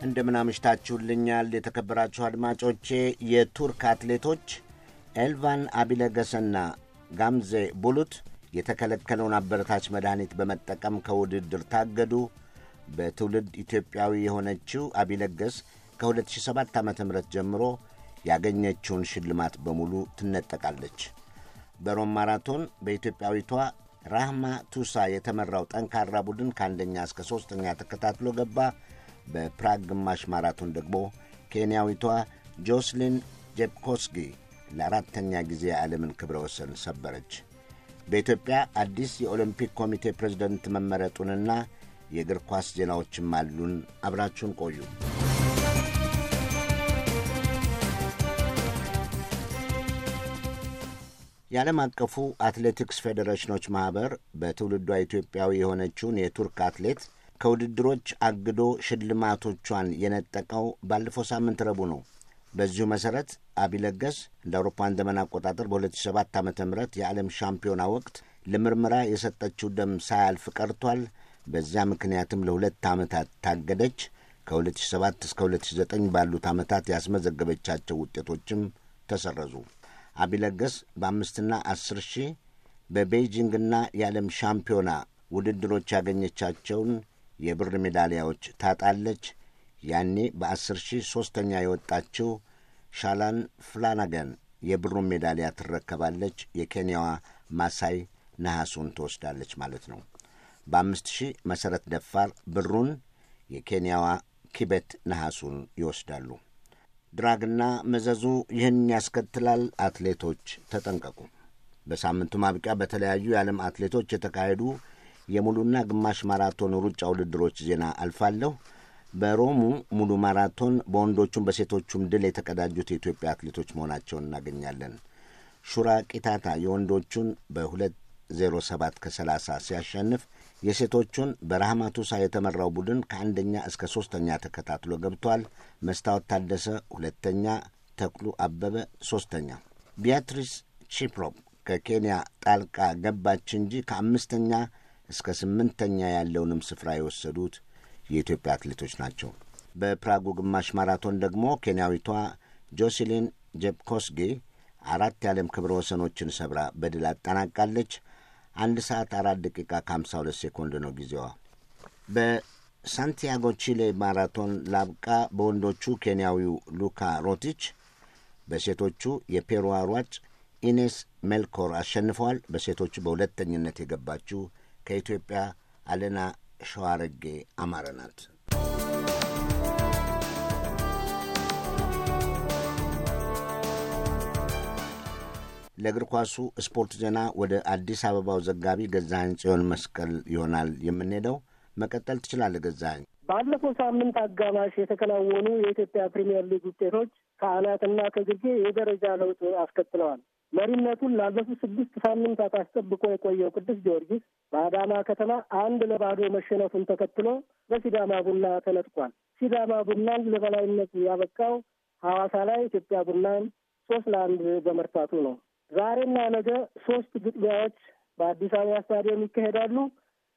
እንደምን አምሽታችሁልኛል የተከበራችሁ አድማጮቼ። የቱርክ አትሌቶች ኤልቫን አቢለገሰና ጋምዜ ቡሉት የተከለከለውን አበረታች መድኃኒት በመጠቀም ከውድድር ታገዱ። በትውልድ ኢትዮጵያዊ የሆነችው አቢለገስ ከ2007 ዓ ም ጀምሮ ያገኘችውን ሽልማት በሙሉ ትነጠቃለች። በሮም ማራቶን በኢትዮጵያዊቷ ራህማ ቱሳ የተመራው ጠንካራ ቡድን ከአንደኛ እስከ ሦስተኛ ተከታትሎ ገባ። በፕራግ ግማሽ ማራቶን ደግሞ ኬንያዊቷ ጆስሊን ጄፕኮስጊ ለአራተኛ ጊዜ የዓለምን ክብረ ወሰን ሰበረች። በኢትዮጵያ አዲስ የኦሎምፒክ ኮሚቴ ፕሬዝደንት መመረጡንና የእግር ኳስ ዜናዎችም አሉን። አብራችሁን ቆዩ። የዓለም አቀፉ አትሌቲክስ ፌዴሬሽኖች ማኅበር በትውልዷ ኢትዮጵያዊ የሆነችውን የቱርክ አትሌት ከውድድሮች አግዶ ሽልማቶቿን የነጠቀው ባለፈው ሳምንት ረቡዕ ነው። በዚሁ መሠረት አቢለገስ እንደ አውሮፓውያን ዘመን አቆጣጠር በ2007 ዓ ም የዓለም ሻምፒዮና ወቅት ለምርመራ የሰጠችው ደም ሳያልፍ ቀርቷል። በዚያ ምክንያትም ለሁለት ዓመታት ታገደች። ከ2007 እስከ 2009 ባሉት ዓመታት ያስመዘገበቻቸው ውጤቶችም ተሰረዙ። አቢለገስ በአምስትና አስር ሺህ በቤይጂንግና የዓለም ሻምፒዮና ውድድሮች ያገኘቻቸውን የብር ሜዳሊያዎች ታጣለች። ያኔ በአስር ሺህ ሦስተኛ የወጣችው ሻላን ፍላናገን የብሩን ሜዳሊያ ትረከባለች። የኬንያዋ ማሳይ ነሐሱን ትወስዳለች ማለት ነው። በአምስት ሺህ መሠረት ደፋር ብሩን፣ የኬንያዋ ኪቤት ነሐሱን ይወስዳሉ። ድራግና መዘዙ ይህን ያስከትላል። አትሌቶች ተጠንቀቁ። በሳምንቱ ማብቂያ በተለያዩ የዓለም አትሌቶች የተካሄዱ የሙሉና ግማሽ ማራቶን ሩጫ ውድድሮች ዜና አልፋለሁ። በሮሙ ሙሉ ማራቶን በወንዶቹም በሴቶቹም ድል የተቀዳጁት የኢትዮጵያ አትሌቶች መሆናቸውን እናገኛለን። ሹራ ቂታታ የወንዶቹን በሁለት ዜሮ ሰባት ከሰላሳ ሲያሸንፍ የሴቶቹን በረሃማቱሳ የተመራው ቡድን ከአንደኛ እስከ ሦስተኛ ተከታትሎ ገብቷል። መስታወት ታደሰ ሁለተኛ፣ ተክሉ አበበ ሦስተኛ። ቢያትሪስ ቺፕሮፕ ከኬንያ ጣልቃ ገባች እንጂ ከአምስተኛ እስከ ስምንተኛ ያለውንም ስፍራ የወሰዱት የኢትዮጵያ አትሌቶች ናቸው። በፕራጉ ግማሽ ማራቶን ደግሞ ኬንያዊቷ ጆሲሊን ጄፕኮስጌ አራት የዓለም ክብረ ወሰኖችን ሰብራ በድል አጠናቃለች። አንድ ሰዓት አራት ደቂቃ ከሀምሳ ሁለት ሴኮንድ ነው ጊዜዋ። በሳንቲያጎ ቺሌ ማራቶን ላብቃ። በወንዶቹ ኬንያዊው ሉካ ሮቲች፣ በሴቶቹ የፔሩዋ ሯጭ ኢኔስ ሜልኮር አሸንፈዋል። በሴቶቹ በሁለተኝነት የገባችው ከኢትዮጵያ አለና ሸዋረጌ አማረ ናት። ለእግር ኳሱ ስፖርት ዜና ወደ አዲስ አበባው ዘጋቢ ገዛኸኝ ጽዮን መስቀል ይሆናል የምንሄደው። መቀጠል ትችላለህ ገዛኸኝ። ባለፈው ሳምንት አጋማሽ የተከናወኑ የኢትዮጵያ ፕሪምየር ሊግ ውጤቶች ከአናትና ከግርጌ የደረጃ ለውጥ አስከትለዋል። መሪነቱን ላለፉት ስድስት ሳምንታት አስጠብቆ የቆየው ቅዱስ ጊዮርጊስ በአዳማ ከተማ አንድ ለባዶ መሸነፉን ተከትሎ በሲዳማ ቡና ተነጥቋል። ሲዳማ ቡናን ለበላይነት ያበቃው ሐዋሳ ላይ ኢትዮጵያ ቡናን ሶስት ለአንድ በመርታቱ ነው። ዛሬና ነገ ሶስት ግጥሚያዎች በአዲስ አበባ ስታዲየም ይካሄዳሉ።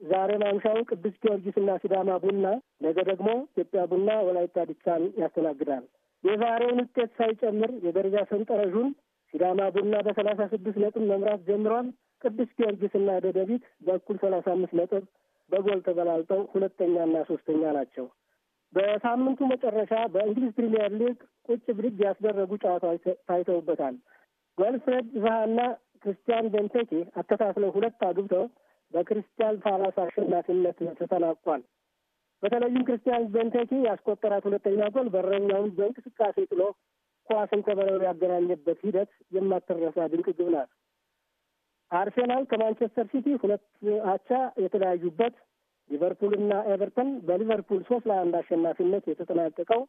ዛሬ ማምሻው ቅዱስ ጊዮርጊስና ሲዳማ ቡና፣ ነገ ደግሞ ኢትዮጵያ ቡና ወላይታ ዲቻን ያስተናግዳል። የዛሬውን ውጤት ሳይጨምር የደረጃ ሰንጠረዡን ሲዳማ ቡና በሰላሳ ስድስት ነጥብ መምራት ጀምሯል። ቅዱስ ጊዮርጊስና ደደቢት በእኩል ሰላሳ አምስት ነጥብ በጎል ተበላልጠው ሁለተኛና ሶስተኛ ናቸው። በሳምንቱ መጨረሻ በእንግሊዝ ፕሪምየር ሊግ ቁጭ ብድግ ያስደረጉ ጨዋታዎች ታይተውበታል። ዊልፍሬድ ዛሃና ክርስቲያን ቤንቴኬ አከታትለው ሁለት አግብተው በክሪስታል ፓላስ አሸናፊነት ተጠናቋል። በተለይም ክርስቲያን ቤንቴኬ ያስቆጠራት ሁለተኛ ጎል በረኛውን በእንቅስቃሴ ጥሎ ኳስን ከመረቡ ያገናኘበት ሂደት የማትረሳ ድንቅ ግብ ናት። አርሴናል ከማንቸስተር ሲቲ ሁለት አቻ የተለያዩበት፣ ሊቨርፑልና ኤቨርተን በሊቨርፑል ሶስት ለአንድ አሸናፊነት የተጠናቀቀው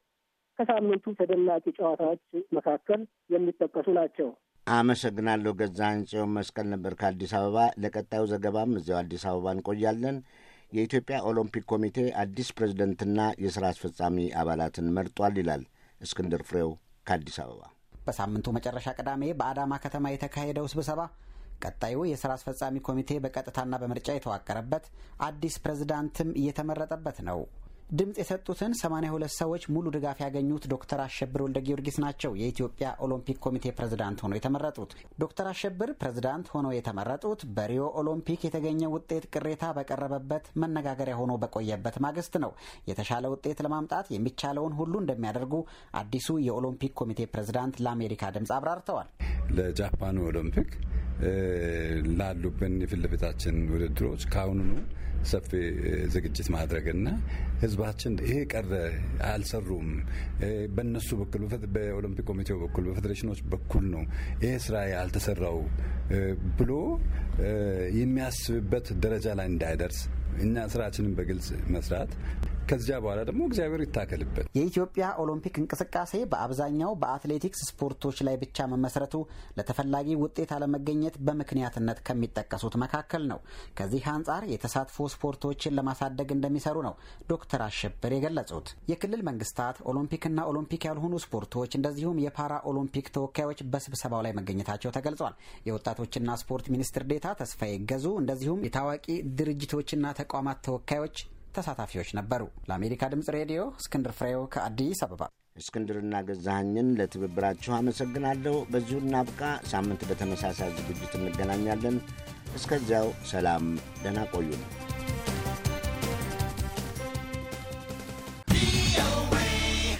ከሳምንቱ ተደናቂ ጨዋታዎች መካከል የሚጠቀሱ ናቸው። አመሰግናለሁ። ገዛኸኝ ጽዮን መስቀል ነበር ከአዲስ አበባ። ለቀጣዩ ዘገባም እዚያው አዲስ አበባ እንቆያለን። የኢትዮጵያ ኦሎምፒክ ኮሚቴ አዲስ ፕሬዝደንትና የሥራ አስፈጻሚ አባላትን መርጧል ይላል እስክንድር ፍሬው ከአዲስ አበባ። በሳምንቱ መጨረሻ ቅዳሜ በአዳማ ከተማ የተካሄደው ስብሰባ ቀጣዩ የሥራ አስፈጻሚ ኮሚቴ በቀጥታና በምርጫ የተዋቀረበት አዲስ ፕሬዝዳንትም እየተመረጠበት ነው። ድምፅ የሰጡትን 82 ሰዎች ሙሉ ድጋፍ ያገኙት ዶክተር አሸብር ወልደ ጊዮርጊስ ናቸው የኢትዮጵያ ኦሎምፒክ ኮሚቴ ፕሬዝዳንት ሆነው የተመረጡት። ዶክተር አሸብር ፕሬዝዳንት ሆነው የተመረጡት በሪዮ ኦሎምፒክ የተገኘ ውጤት ቅሬታ በቀረበበት መነጋገሪያ ሆኖ በቆየበት ማግስት ነው። የተሻለ ውጤት ለማምጣት የሚቻለውን ሁሉ እንደሚያደርጉ አዲሱ የኦሎምፒክ ኮሚቴ ፕሬዝዳንት ለአሜሪካ ድምፅ አብራርተዋል። ለጃፓኑ ኦሎምፒክ ላሉብን የፊት ለፊታችን ውድድሮች ከአሁኑኑ ሰፊ ዝግጅት ማድረግና ህዝባችን ይሄ ቀረ አልሰሩም፣ በእነሱ በኩል በኦሎምፒክ ኮሚቴው በኩል በፌዴሬሽኖች በኩል ነው ይሄ ስራ ያልተሰራው ብሎ የሚያስብበት ደረጃ ላይ እንዳይደርስ እኛ ስራችንን በግልጽ መስራት ከዚያ በኋላ ደግሞ እግዚአብሔር ይታከልበት። የኢትዮጵያ ኦሎምፒክ እንቅስቃሴ በአብዛኛው በአትሌቲክስ ስፖርቶች ላይ ብቻ መመስረቱ ለተፈላጊ ውጤት አለመገኘት በምክንያትነት ከሚጠቀሱት መካከል ነው። ከዚህ አንጻር የተሳትፎ ስፖርቶችን ለማሳደግ እንደሚሰሩ ነው ዶክተር አሸብር የገለጹት። የክልል መንግስታት፣ ኦሎምፒክና ኦሎምፒክ ያልሆኑ ስፖርቶች እንደዚሁም የፓራ ኦሎምፒክ ተወካዮች በስብሰባው ላይ መገኘታቸው ተገልጿል። የወጣቶችና ስፖርት ሚኒስትር ዴታ ተስፋዬ ገዙ እንደዚሁም የታዋቂ ድርጅቶችና ተቋማት ተወካዮች ተሳታፊዎች ነበሩ። ለአሜሪካ ድምጽ ሬዲዮ እስክንድር ፍሬው ከአዲስ አበባ። እስክንድርና ገዛኸኝን ለትብብራችሁ አመሰግናለሁ። በዚሁ እናብቃ። ሳምንት በተመሳሳይ ዝግጅት እንገናኛለን። እስከዚያው ሰላም፣ ደህና ቆዩ ነው